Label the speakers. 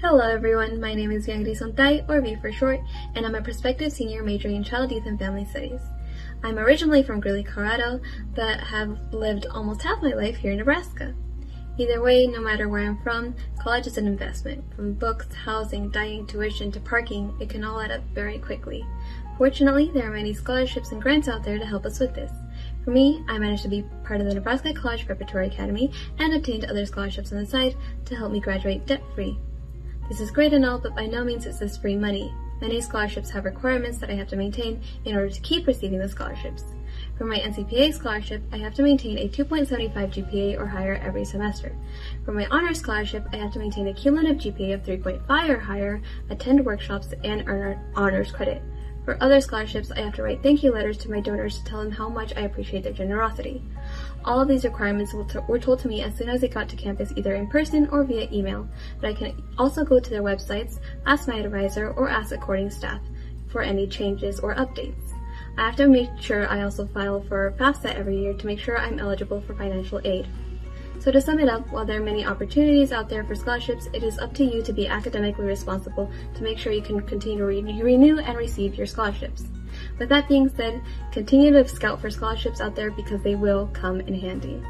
Speaker 1: Hello everyone, my name is Yangri Sontai, or V for short, and I'm a prospective senior majoring in Child, Youth, and Family Studies. I'm originally from Greeley, Colorado, but have lived almost half my life here in Nebraska. Either way, no matter where I'm from, college is an investment. From books, housing, dining, tuition, to parking, it can all add up very quickly. Fortunately, there are many scholarships and grants out there to help us with this. For me, I managed to be part of the Nebraska College Preparatory Academy and obtained other scholarships on the side to help me graduate debt-free. This is great and all, but by no means is this free money. Many scholarships have requirements that I have to maintain in order to keep receiving the scholarships. For my NCPA scholarship, I have to maintain a 2.75 GPA or higher every semester. For my honors scholarship, I have to maintain a cumulative GPA of 3.5 or higher, attend workshops, and earn honors credit. For other scholarships, I have to write thank you letters to my donors to tell them how much I appreciate their generosity. All of these requirements were told to me as soon as I got to campus either in person or via email, but I can also go to their websites, ask my advisor, or ask according staff for any changes or updates. I have to make sure I also file for FAFSA every year to make sure I'm eligible for financial aid. So to sum it up, while there are many opportunities out there for scholarships, it is up to you to be academically responsible to make sure you can continue to re- renew and receive your scholarships. With that being said, continue to scout for scholarships out there because they will come in handy.